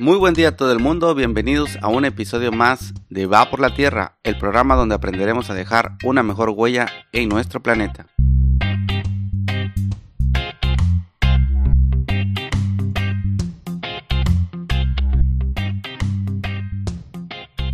Muy buen día a todo el mundo, bienvenidos a un episodio más de Va por la Tierra, el programa donde aprenderemos a dejar una mejor huella en nuestro planeta.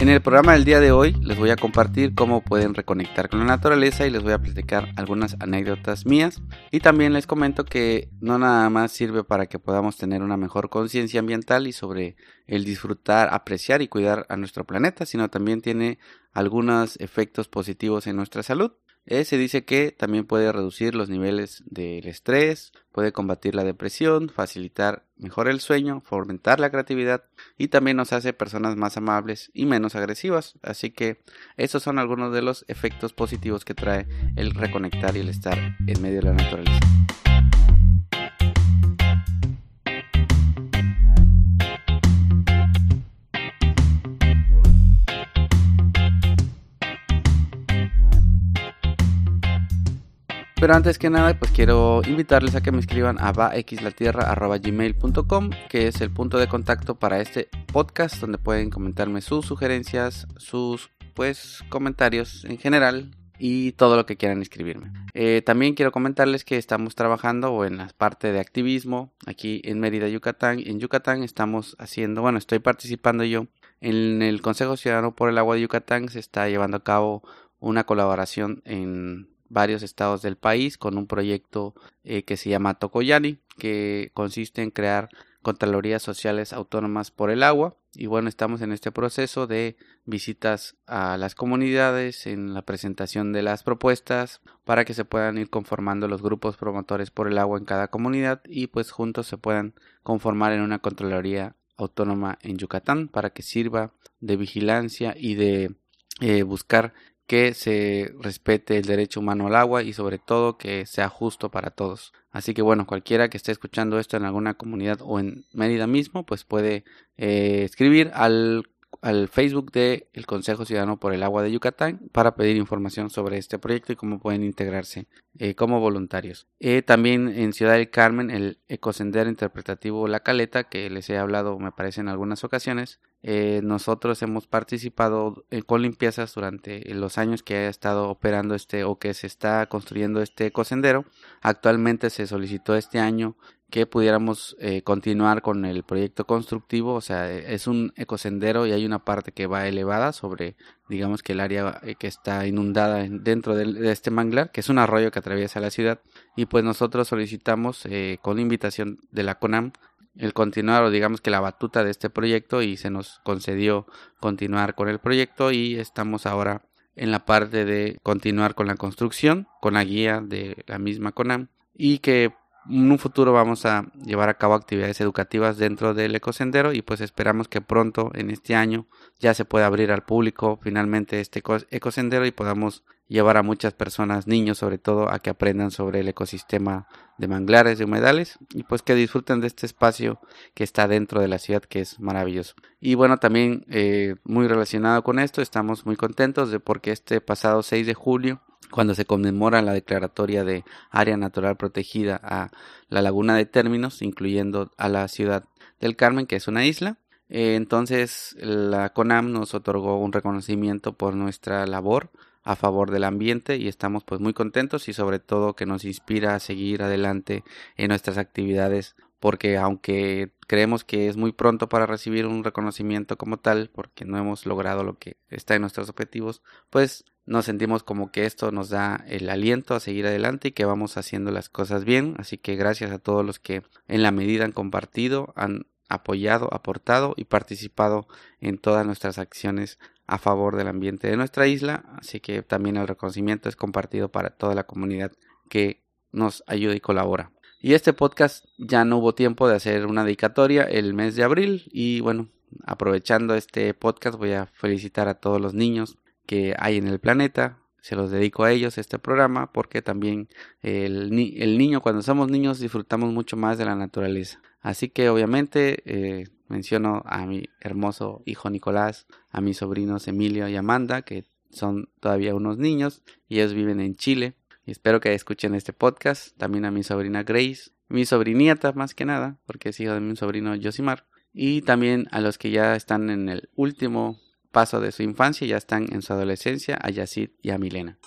En el programa del día de hoy les voy a compartir cómo pueden reconectar con la naturaleza y les voy a platicar algunas anécdotas mías y también les comento que no nada más sirve para que podamos tener una mejor conciencia ambiental y sobre el disfrutar, apreciar y cuidar a nuestro planeta, sino también tiene algunos efectos positivos en nuestra salud. Se dice que también puede reducir los niveles del estrés, puede combatir la depresión, facilitar mejor el sueño, fomentar la creatividad y también nos hace personas más amables y menos agresivas. Así que estos son algunos de los efectos positivos que trae el reconectar y el estar en medio de la naturaleza. Pero antes que nada, pues quiero invitarles a que me escriban a vaxlatierra.gmail.com, que es el punto de contacto para este podcast, donde pueden comentarme sus sugerencias, sus pues comentarios en general y todo lo que quieran escribirme. Eh, también quiero comentarles que estamos trabajando en la parte de activismo aquí en Mérida, Yucatán. En Yucatán estamos haciendo, bueno, estoy participando yo en el Consejo Ciudadano por el Agua de Yucatán. Se está llevando a cabo una colaboración en varios estados del país con un proyecto eh, que se llama Tocoyani, que consiste en crear Contralorías Sociales Autónomas por el Agua. Y bueno, estamos en este proceso de visitas a las comunidades, en la presentación de las propuestas, para que se puedan ir conformando los grupos promotores por el agua en cada comunidad y pues juntos se puedan conformar en una Contraloría Autónoma en Yucatán para que sirva de vigilancia y de eh, buscar que se respete el derecho humano al agua y sobre todo que sea justo para todos. Así que bueno, cualquiera que esté escuchando esto en alguna comunidad o en Mérida mismo, pues puede eh, escribir al al Facebook de el Consejo Ciudadano por el Agua de Yucatán para pedir información sobre este proyecto y cómo pueden integrarse eh, como voluntarios. Eh, también en Ciudad del Carmen el ecosendero interpretativo La Caleta que les he hablado me parece en algunas ocasiones. Eh, nosotros hemos participado con limpiezas durante los años que ha estado operando este o que se está construyendo este ecosendero. Actualmente se solicitó este año que pudiéramos eh, continuar con el proyecto constructivo, o sea, es un ecosendero y hay una parte que va elevada sobre, digamos que el área eh, que está inundada dentro de, este manglar, que es un arroyo que atraviesa la ciudad, y pues nosotros solicitamos eh, con invitación de la CONAM el continuar o digamos que la batuta de este proyecto y se nos concedió continuar con el proyecto y estamos ahora en la parte de continuar con la construcción con la guía de la misma CONAM y que en un futuro vamos a llevar a cabo actividades educativas dentro del ecosendero y pues esperamos que pronto en este año ya se pueda abrir al público finalmente este ecosendero y podamos llevar a muchas personas, niños sobre todo, a que aprendan sobre el ecosistema de manglares, de humedales y pues que disfruten de este espacio que está dentro de la ciudad que es maravilloso. Y bueno, también eh, muy relacionado con esto, estamos muy contentos de porque este pasado 6 de julio cuando se conmemora la declaratoria de área natural protegida a la laguna de términos, incluyendo a la ciudad del Carmen, que es una isla. Eh, entonces la CONAM nos otorgó un reconocimiento por nuestra labor a favor del ambiente y estamos pues muy contentos y sobre todo que nos inspira a seguir adelante en nuestras actividades porque aunque creemos que es muy pronto para recibir un reconocimiento como tal, porque no hemos logrado lo que está en nuestros objetivos, pues nos sentimos como que esto nos da el aliento a seguir adelante y que vamos haciendo las cosas bien. Así que gracias a todos los que en la medida han compartido, han apoyado, aportado y participado en todas nuestras acciones a favor del ambiente de nuestra isla. Así que también el reconocimiento es compartido para toda la comunidad que nos ayuda y colabora. Y este podcast ya no hubo tiempo de hacer una dedicatoria el mes de abril y bueno, aprovechando este podcast voy a felicitar a todos los niños que hay en el planeta. Se los dedico a ellos este programa porque también el, niño, cuando somos niños, disfrutamos mucho más de la naturaleza. Así que obviamente eh, menciono a mi hermoso hijo Nicolás, a mis sobrinos Emilio y Amanda, que son todavía unos niños y ellos viven en Chile espero que escuchen este podcast. También a mi sobrina Grace, mi sobrinieta más que nada, porque es hijo de mi sobrino Josimar. y también a los que ya están en el último paso de su infancia, ya están en su adolescencia, a Yacid y a Milena.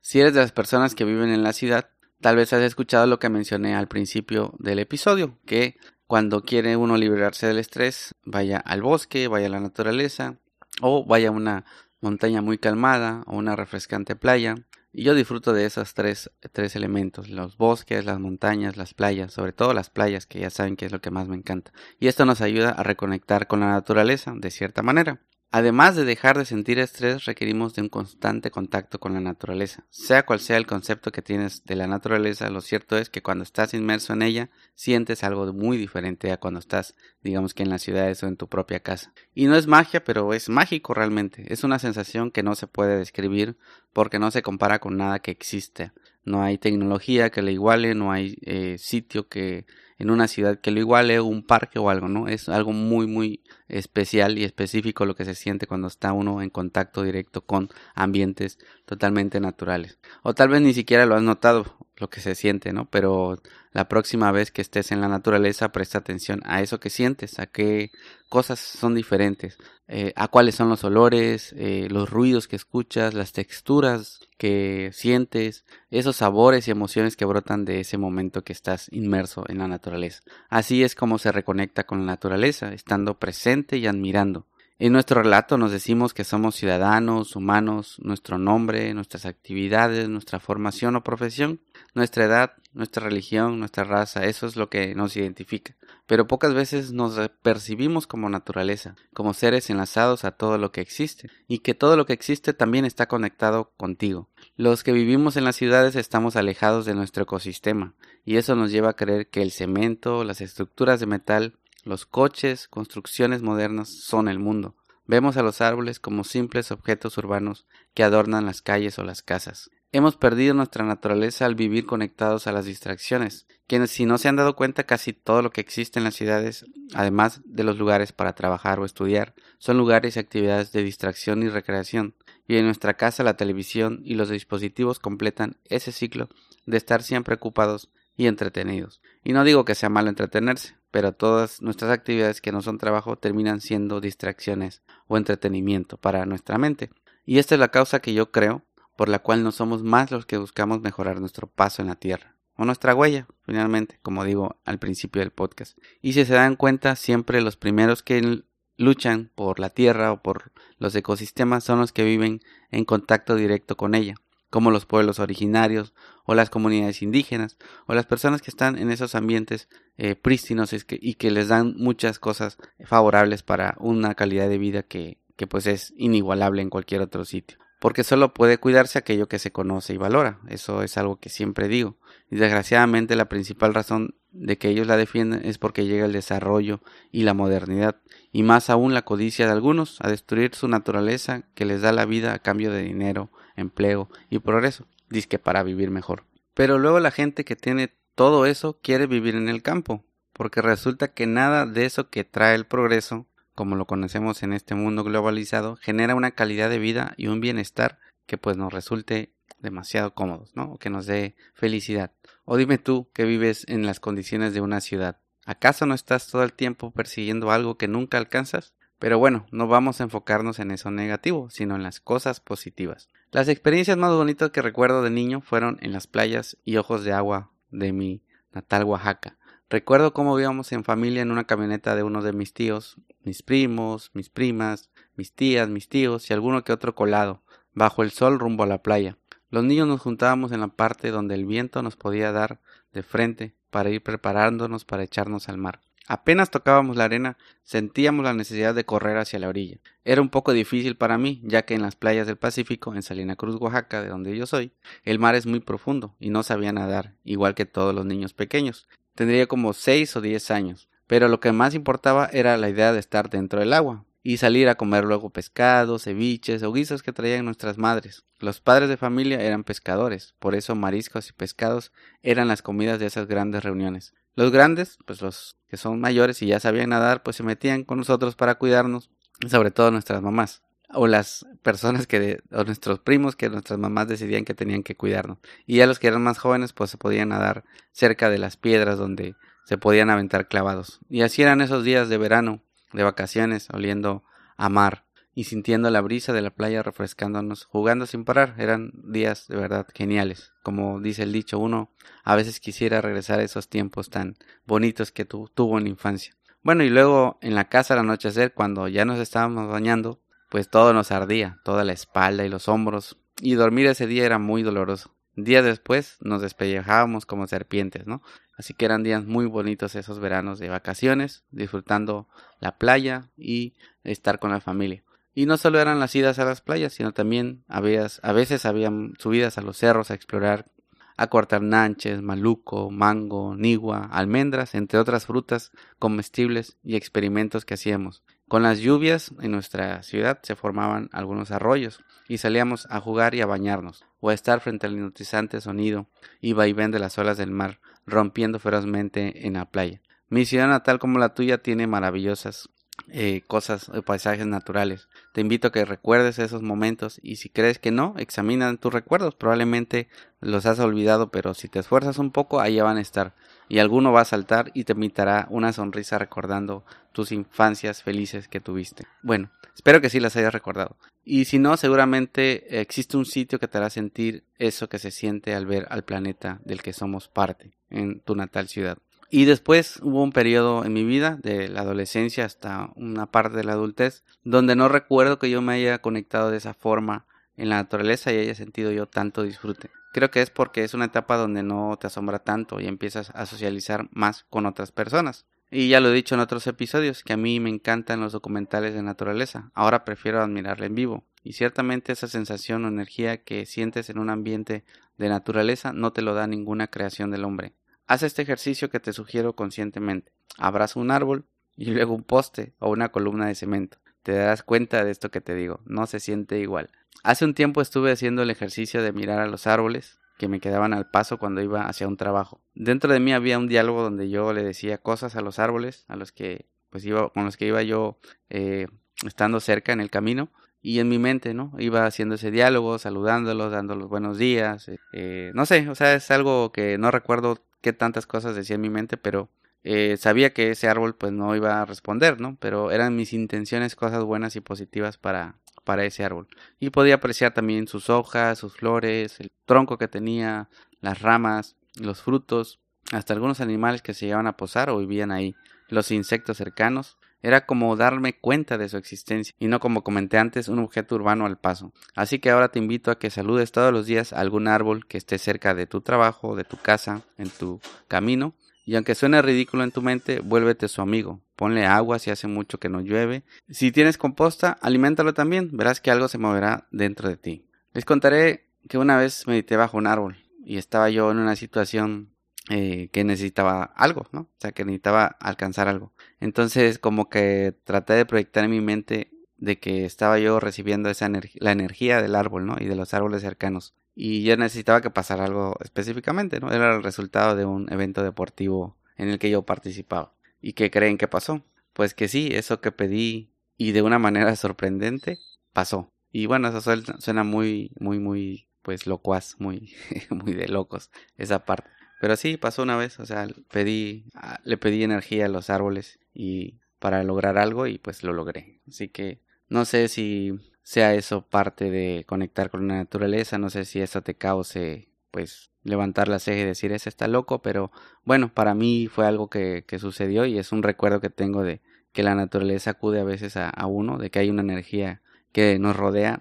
Si eres de las personas que viven en la ciudad, tal vez has escuchado lo que mencioné al principio del episodio, que cuando quiere uno liberarse del estrés, vaya al bosque, vaya a la naturaleza, o vaya a una montaña muy calmada o una refrescante playa. Y yo disfruto de esos tres, tres elementos, los bosques, las montañas, las playas, sobre todo las playas, que ya saben que es lo que más me encanta. Y esto nos ayuda a reconectar con la naturaleza, de cierta manera. Además de dejar de sentir estrés, requerimos de un constante contacto con la naturaleza. Sea cual sea el concepto que tienes de la naturaleza, lo cierto es que cuando estás inmerso en ella, sientes algo muy diferente a cuando estás, digamos que en las ciudades o en tu propia casa. Y no es magia, pero es mágico realmente. Es una sensación que no se puede describir porque no se compara con nada que existe. No hay tecnología que le iguale, no hay eh, sitio que en una ciudad que lo iguale, un parque o algo, ¿no? Es algo muy, muy especial y específico lo que se siente cuando está uno en contacto directo con ambientes totalmente naturales. O tal vez ni siquiera lo has notado lo que se siente, ¿no? Pero la próxima vez que estés en la naturaleza, presta atención a eso que sientes, a qué cosas son diferentes, eh, a cuáles son los olores, eh, los ruidos que escuchas, las texturas que sientes, esos sabores y emociones que brotan de ese momento que estás inmerso en la naturaleza. Así es como se reconecta con la naturaleza, estando presente y admirando. En nuestro relato nos decimos que somos ciudadanos, humanos, nuestro nombre, nuestras actividades, nuestra formación o profesión, nuestra edad, nuestra religión, nuestra raza, eso es lo que nos identifica. Pero pocas veces nos percibimos como naturaleza, como seres enlazados a todo lo que existe, y que todo lo que existe también está conectado contigo. Los que vivimos en las ciudades estamos alejados de nuestro ecosistema, y eso nos lleva a creer que el cemento, las estructuras de metal, los coches, construcciones modernas son el mundo. Vemos a los árboles como simples objetos urbanos que adornan las calles o las casas. Hemos perdido nuestra naturaleza al vivir conectados a las distracciones, quienes si no se han dado cuenta casi todo lo que existe en las ciudades, además de los lugares para trabajar o estudiar, son lugares y actividades de distracción y recreación, y en nuestra casa la televisión y los dispositivos completan ese ciclo de estar siempre ocupados y entretenidos. Y no digo que sea malo entretenerse, pero todas nuestras actividades que no son trabajo terminan siendo distracciones o entretenimiento para nuestra mente. Y esta es la causa que yo creo por la cual no somos más los que buscamos mejorar nuestro paso en la Tierra, o nuestra huella, finalmente, como digo al principio del podcast. Y si se dan cuenta, siempre los primeros que luchan por la Tierra o por los ecosistemas son los que viven en contacto directo con ella como los pueblos originarios o las comunidades indígenas o las personas que están en esos ambientes eh, prístinos y que, les dan muchas cosas favorables para una calidad de vida que, que pues es inigualable en cualquier otro sitio porque solo puede cuidarse aquello que se conoce y valora. Eso es algo que siempre digo. Y desgraciadamente la principal razón de que ellos la defienden es porque llega el desarrollo y la modernidad, y más aún la codicia de algunos a destruir su naturaleza que les da la vida a cambio de dinero, empleo y progreso, disque para vivir mejor. Pero luego la gente que tiene todo eso quiere vivir en el campo, porque resulta que nada de eso que trae el progreso como lo conocemos en este mundo globalizado, genera una calidad de vida y un bienestar que pues nos resulte demasiado cómodos, ¿no? O que nos dé felicidad. O dime tú que vives en las condiciones de una ciudad. ¿Acaso no estás todo el tiempo persiguiendo algo que nunca alcanzas? Pero bueno, no vamos a enfocarnos en eso negativo, sino en las cosas positivas. Las experiencias más bonitas que recuerdo de niño fueron en las playas y ojos de agua de mi natal Oaxaca. Recuerdo cómo íbamos en familia en una camioneta de uno de mis tíos, mis primos, mis primas, mis tías, mis tíos y alguno que otro colado, bajo el sol rumbo a la playa. Los niños nos juntábamos en la parte donde el viento nos podía dar de frente para ir preparándonos para echarnos al mar. Apenas tocábamos la arena, sentíamos la necesidad de correr hacia la orilla. Era un poco difícil para mí, ya que en las playas del Pacífico, en Salina Cruz, Oaxaca, de donde yo soy, el mar es muy profundo y no sabía nadar, igual que todos los niños pequeños. Tendría como seis o diez años, pero lo que más importaba era la idea de estar dentro del agua y salir a comer luego pescados, ceviches o guisos que traían nuestras madres. Los padres de familia eran pescadores, por eso mariscos y pescados eran las comidas de esas grandes reuniones. Los grandes, pues los que son mayores y ya sabían nadar, pues se metían con nosotros para cuidarnos, sobre todo nuestras mamás. o las personas que, o nuestros primos que nuestras mamás decidían que tenían que cuidarnos. Y ya los que eran más jóvenes pues se podían nadar cerca de las piedras donde se podían aventar clavados. Y así eran esos días de verano, de vacaciones, oliendo a mar y sintiendo la brisa de la playa refrescándonos, jugando sin parar. Eran días de verdad geniales. Como dice el dicho, uno a veces quisiera regresar a esos tiempos tan bonitos que tuvo en la infancia. Bueno, y luego en la casa al anochecer, cuando ya nos estábamos bañando, pues todo nos ardía, toda la espalda y los hombros, y dormir ese día era muy doloroso. Días después nos despellejábamos como serpientes, ¿no? Así que eran días muy bonitos esos veranos de vacaciones, disfrutando la playa y estar con la familia. Y no solo eran las idas a las playas, sino también a veces habían subidas a los cerros a explorar, a cortar nanches, maluco, mango, nigua, almendras, entre otras frutas comestibles y experimentos que hacíamos. Con las lluvias en nuestra ciudad se formaban algunos arroyos y salíamos a jugar y a bañarnos, o a estar frente al hipnotizante sonido y vaivén de las olas del mar, rompiendo ferozmente en la playa. Mi ciudad natal como la tuya tiene maravillosas eh, cosas, eh, paisajes naturales. Te invito a que recuerdes esos momentos y si crees que no, examina tus recuerdos. Probablemente los has olvidado, pero si te esfuerzas un poco, ahí van a estar. Y alguno va a saltar y te imitará una sonrisa recordando tus infancias felices que tuviste. Bueno, espero que sí las hayas recordado. Y si no, seguramente existe un sitio que te hará sentir eso que se siente al ver al planeta del que somos parte en tu natal ciudad. Y después hubo un periodo en mi vida, de la adolescencia hasta una parte de la adultez, donde no recuerdo que yo me haya conectado de esa forma en la naturaleza y haya sentido yo tanto disfrute. Creo que es porque es una etapa donde no te asombra tanto y empiezas a socializar más con otras personas. Y ya lo he dicho en otros episodios, que a mí me encantan los documentales de naturaleza. Ahora prefiero admirarla en vivo. Y ciertamente esa sensación o energía que sientes en un ambiente de naturaleza no te lo da ninguna creación del hombre. Haz este ejercicio que te sugiero conscientemente. Abraza un árbol y luego un poste o una columna de cemento. Te darás cuenta de esto que te digo, no se siente igual. Hace un tiempo estuve haciendo el ejercicio de mirar a los árboles que me quedaban al paso cuando iba hacia un trabajo. Dentro de mí había un diálogo donde yo le decía cosas a los árboles, a los que pues iba, con los que iba yo eh, estando cerca en el camino, y en mi mente, ¿no? Iba haciendo ese diálogo, saludándolos, dándolos buenos días, eh, no sé, o sea, es algo que no recuerdo qué tantas cosas decía en mi mente, pero eh, sabía que ese árbol pues no iba a responder, ¿no? Pero eran mis intenciones cosas buenas y positivas para, para ese árbol. Y podía apreciar también sus hojas, sus flores, el tronco que tenía, las ramas, los frutos, hasta algunos animales que se llevaban a posar o vivían ahí, los insectos cercanos. Era como darme cuenta de su existencia y no como comenté antes un objeto urbano al paso. Así que ahora te invito a que saludes todos los días a algún árbol que esté cerca de tu trabajo, de tu casa, en tu camino. Y aunque suene ridículo en tu mente, vuélvete su amigo. Ponle agua si hace mucho que no llueve. Si tienes composta, aliméntalo también. Verás que algo se moverá dentro de ti. Les contaré que una vez medité bajo un árbol y estaba yo en una situación eh, que necesitaba algo, ¿no? O sea, que necesitaba alcanzar algo. Entonces, como que traté de proyectar en mi mente de que estaba yo recibiendo esa la energía del árbol, ¿no? Y de los árboles cercanos. Y yo necesitaba que pasara algo específicamente, ¿no? Era el resultado de un evento deportivo en el que yo participaba. ¿Y qué creen que pasó? Pues que sí, eso que pedí y de una manera sorprendente pasó. Y bueno, eso suena muy, muy, muy, pues locuaz, muy, muy de locos, esa parte. Pero sí, pasó una vez, o sea, pedí, ah, le pedí energía a los árboles y para lograr algo y pues lo logré. Así que no sé si sea eso parte de conectar con la naturaleza, no sé si eso te cause pues levantar la ceja y decir ese está loco, pero bueno, para mí fue algo que, que, sucedió y es un recuerdo que tengo de que la naturaleza acude a veces a, a uno, de que hay una energía que nos rodea.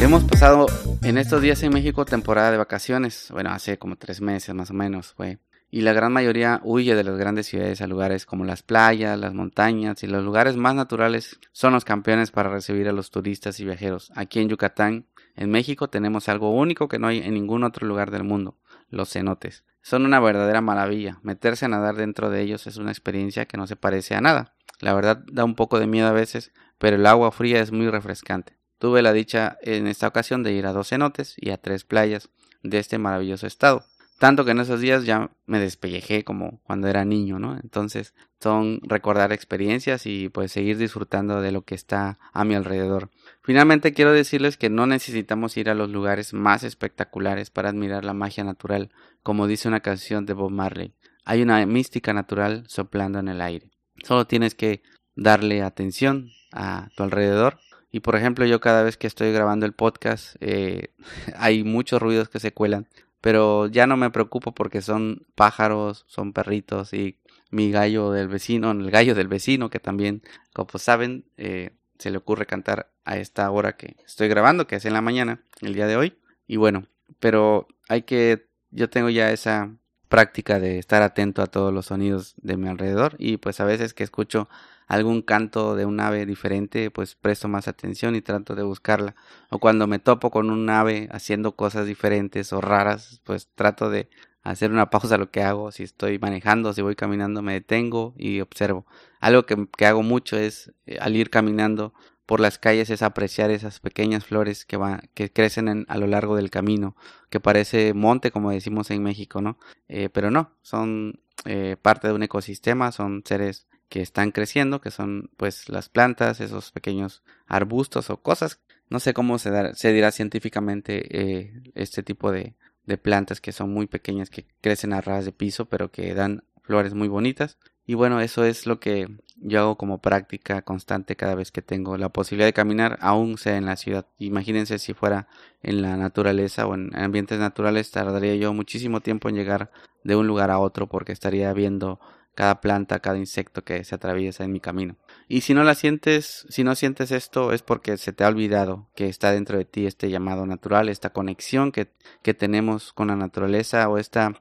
Hemos pasado en estos días en México temporada de vacaciones, bueno, hace como tres meses más o menos fue, y la gran mayoría huye de las grandes ciudades a lugares como las playas, las montañas y los lugares más naturales son los campeones para recibir a los turistas y viajeros. Aquí en Yucatán, en México, tenemos algo único que no hay en ningún otro lugar del mundo, los cenotes. Son una verdadera maravilla. Meterse a nadar dentro de ellos es una experiencia que no se parece a nada. La verdad da un poco de miedo a veces, pero el agua fría es muy refrescante. Tuve la dicha en esta ocasión de ir a dos cenotes y a tres playas de este maravilloso estado. Tanto que en esos días ya me despellejé como cuando era niño, ¿no? Entonces son recordar experiencias y pues seguir disfrutando de lo que está a mi alrededor. Finalmente quiero decirles que no necesitamos ir a los lugares más espectaculares para admirar la magia natural, como dice una canción de Bob Marley. Hay una mística natural soplando en el aire. Solo tienes que darle atención a tu alrededor. Y por ejemplo, yo cada vez que estoy grabando el podcast, eh, hay muchos ruidos que se cuelan. Pero ya no me preocupo porque son pájaros, son perritos y mi gallo del vecino, el gallo del vecino que también, como saben, eh, se le ocurre cantar a esta hora que estoy grabando, que es en la mañana, el día de hoy. Y bueno, pero hay que, yo tengo ya esa práctica de estar atento a todos los sonidos de mi alrededor y pues a veces que escucho algún canto de un ave diferente, pues presto más atención y trato de buscarla. O cuando me topo con un ave haciendo cosas diferentes o raras, pues trato de hacer una pausa a lo que hago. Si estoy manejando, si voy caminando, me detengo y observo. Algo que, que hago mucho es eh, al ir caminando por las calles es apreciar esas pequeñas flores que, va, que crecen a lo largo del camino, que parece monte como decimos en México, ¿no? Eh, pero no, son eh, parte de un ecosistema, son seres que están creciendo, que son pues las plantas, esos pequeños arbustos o cosas, no sé cómo se, se dirá científicamente este tipo de, de plantas que son muy pequeñas que crecen a ras de piso pero que dan flores muy bonitas y bueno eso es lo que yo hago como práctica constante cada vez que tengo la posibilidad de caminar aún sea en la ciudad imagínense si fuera en la naturaleza o en ambientes naturales tardaría yo muchísimo tiempo en llegar de un lugar a otro porque estaría viendo cada planta, cada insecto que se atraviesa en mi camino. Y si no la sientes, si no sientes esto, es porque se te ha olvidado que está dentro de ti este llamado natural, esta conexión que, que tenemos con la naturaleza o esta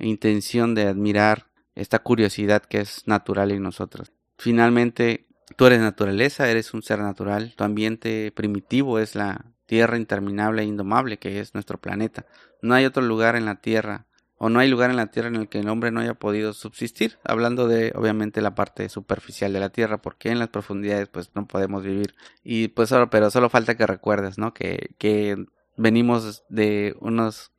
intención de admirar esta curiosidad que es natural en nosotros. Finalmente, tú eres naturaleza, eres un ser natural, tu ambiente primitivo es la tierra interminable e indomable que es nuestro planeta. No hay otro lugar en la tierra o no hay lugar en la tierra en el que el hombre no haya podido subsistir, hablando de obviamente la parte superficial de la tierra, porque en las profundidades pues no podemos vivir. Y pues pero solo falta que recuerdes, ¿no? Que, que venimos de unos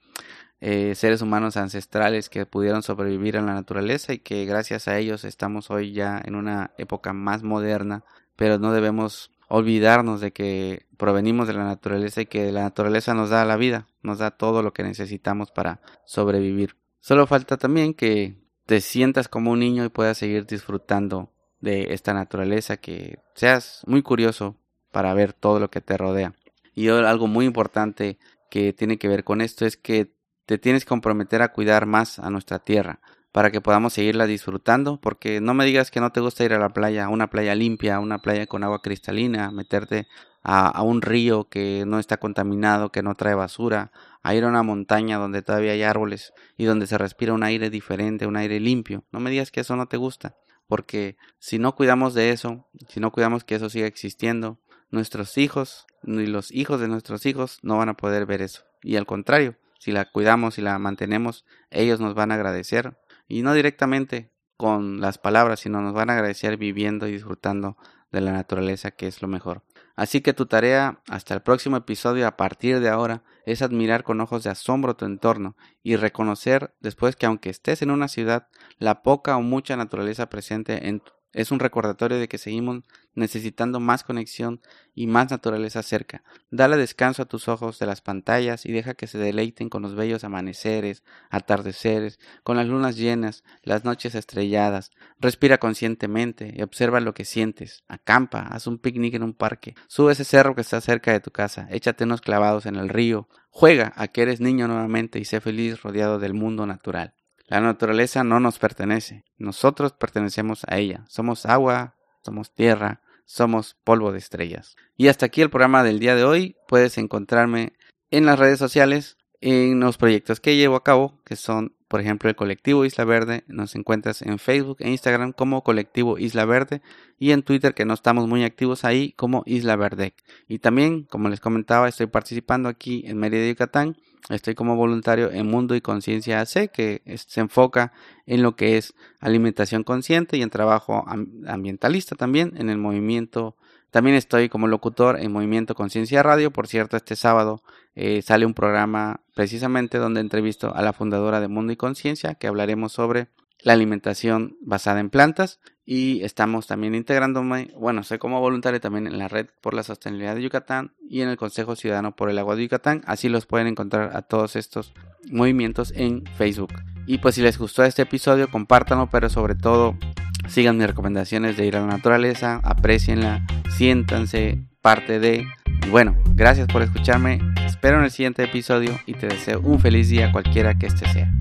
eh, seres humanos ancestrales que pudieron sobrevivir en la naturaleza y que gracias a ellos estamos hoy ya en una época más moderna, pero no debemos olvidarnos de que provenimos de la naturaleza y que la naturaleza nos da la vida, nos da todo lo que necesitamos para sobrevivir. Solo falta también que te sientas como un niño y puedas seguir disfrutando de esta naturaleza, que seas muy curioso para ver todo lo que te rodea. Y algo muy importante que tiene que ver con esto es que te tienes que comprometer a cuidar más a nuestra tierra para que podamos seguirla disfrutando, porque no me digas que no te gusta ir a la playa, a una playa limpia, a una playa con agua cristalina, meterte a, un río que no está contaminado, que no trae basura, a ir a una montaña donde todavía hay árboles y donde se respira un aire diferente, un aire limpio. No me digas que eso no te gusta, porque si no cuidamos de eso, si no cuidamos que eso siga existiendo, nuestros hijos ni los hijos de nuestros hijos no van a poder ver eso. Y al contrario, si la cuidamos y la mantenemos, ellos nos van a agradecer y no directamente con las palabras, sino nos van a agradecer viviendo y disfrutando de la naturaleza, que es lo mejor. Así que tu tarea hasta el próximo episodio a partir de ahora es admirar con ojos de asombro tu entorno y reconocer después que aunque estés en una ciudad, la poca o mucha naturaleza presente en, es un recordatorio de que seguimos necesitando más conexión y más naturaleza cerca. Dale descanso a tus ojos de las pantallas y deja que se deleiten con los bellos amaneceres, atardeceres, con las lunas llenas, las noches estrelladas. Respira conscientemente y observa lo que sientes. Acampa, haz un picnic en un parque, sube ese cerro que está cerca de tu casa, échate unos clavados en el río, juega a que eres niño nuevamente y sé feliz rodeado del mundo natural. La naturaleza no nos pertenece, nosotros pertenecemos a ella. Somos agua, somos tierra, somos polvo de estrellas. Y hasta aquí el programa del día de hoy. Puedes encontrarme en las redes sociales, en los proyectos que llevo a cabo, que son, por ejemplo, el colectivo Isla Verde. Nos encuentras en Facebook e Instagram como colectivo Isla Verde y en Twitter, que no estamos muy activos ahí, como Isla Verde. Y también, como les comentaba, estoy participando aquí en Mérida, Yucatán Estoy como voluntario en Mundo y Conciencia AC, que se enfoca en lo que es alimentación consciente y en trabajo ambientalista también, en el movimiento También estoy como locutor en Movimiento Conciencia Radio. Por cierto, este sábado eh, sale un programa precisamente donde entrevisto a la fundadora de Mundo y Conciencia, que hablaremos sobre la alimentación basada en plantas y estamos también integrándome, bueno, sé como voluntario también en la Red por la Sostenibilidad de Yucatán y en el Consejo Ciudadano por el Agua de Yucatán, así los pueden encontrar a todos estos movimientos en Facebook. Y pues si les gustó este episodio, compártanlo, pero sobre todo sigan mis recomendaciones de ir a la naturaleza, aprecienla, siéntanse parte de... Y bueno, gracias por escucharme, espero en el siguiente episodio y te deseo un feliz día cualquiera que este sea.